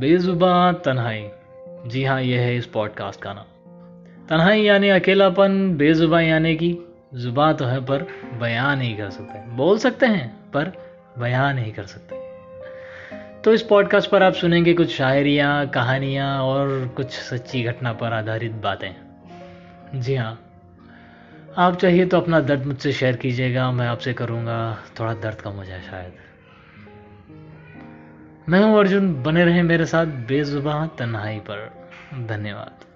बेजुबा तन्हाई। जी हाँ यह है इस पॉडकास्ट का नाम। तन्हाई यानी अकेलापन बेजुबा यानी कि जुबा तो है, पर बयान नहीं कर सकते। बोल सकते हैं, पर बयान नहीं कर सकते। तो इस पॉडकास्ट पर आप सुनेंगे कुछ शायरियाँ, कहानियाँ और कुछ सच्ची घटना पर आधारित बातें। जी हाँ आप चाहिए तो अपना दर्द मुझसे शेयर कीजिएगा, मैं आपसे करूँगा, थोड़ा दर्द कम हो जाए शायद। मैं हूँ अर्जुन बने रहे मेरे साथ बेजुबा तन्हाई पर। धन्यवाद।